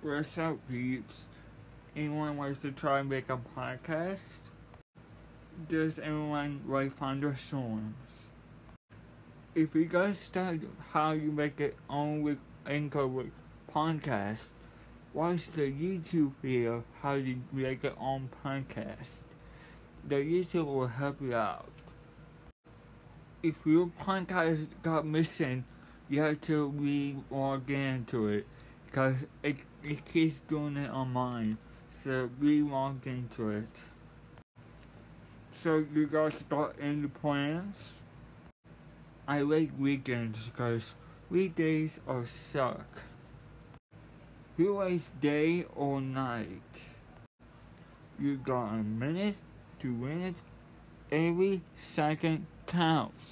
What's up, peeps? Anyone wants to try and make a podcast? Does anyone write thunderstorms? If you guys study how you make it on with Anchor with podcast, watch the YouTube video how you make it on podcast. The YouTube will help you out. If your podcast got missing, you have to re-log into it because it, it keeps doing it on mine. So re-log into it. So you guys got any plans? I like weekends because weekdays are suck. Who likes day or night? You got a minute to win it. Every second counts.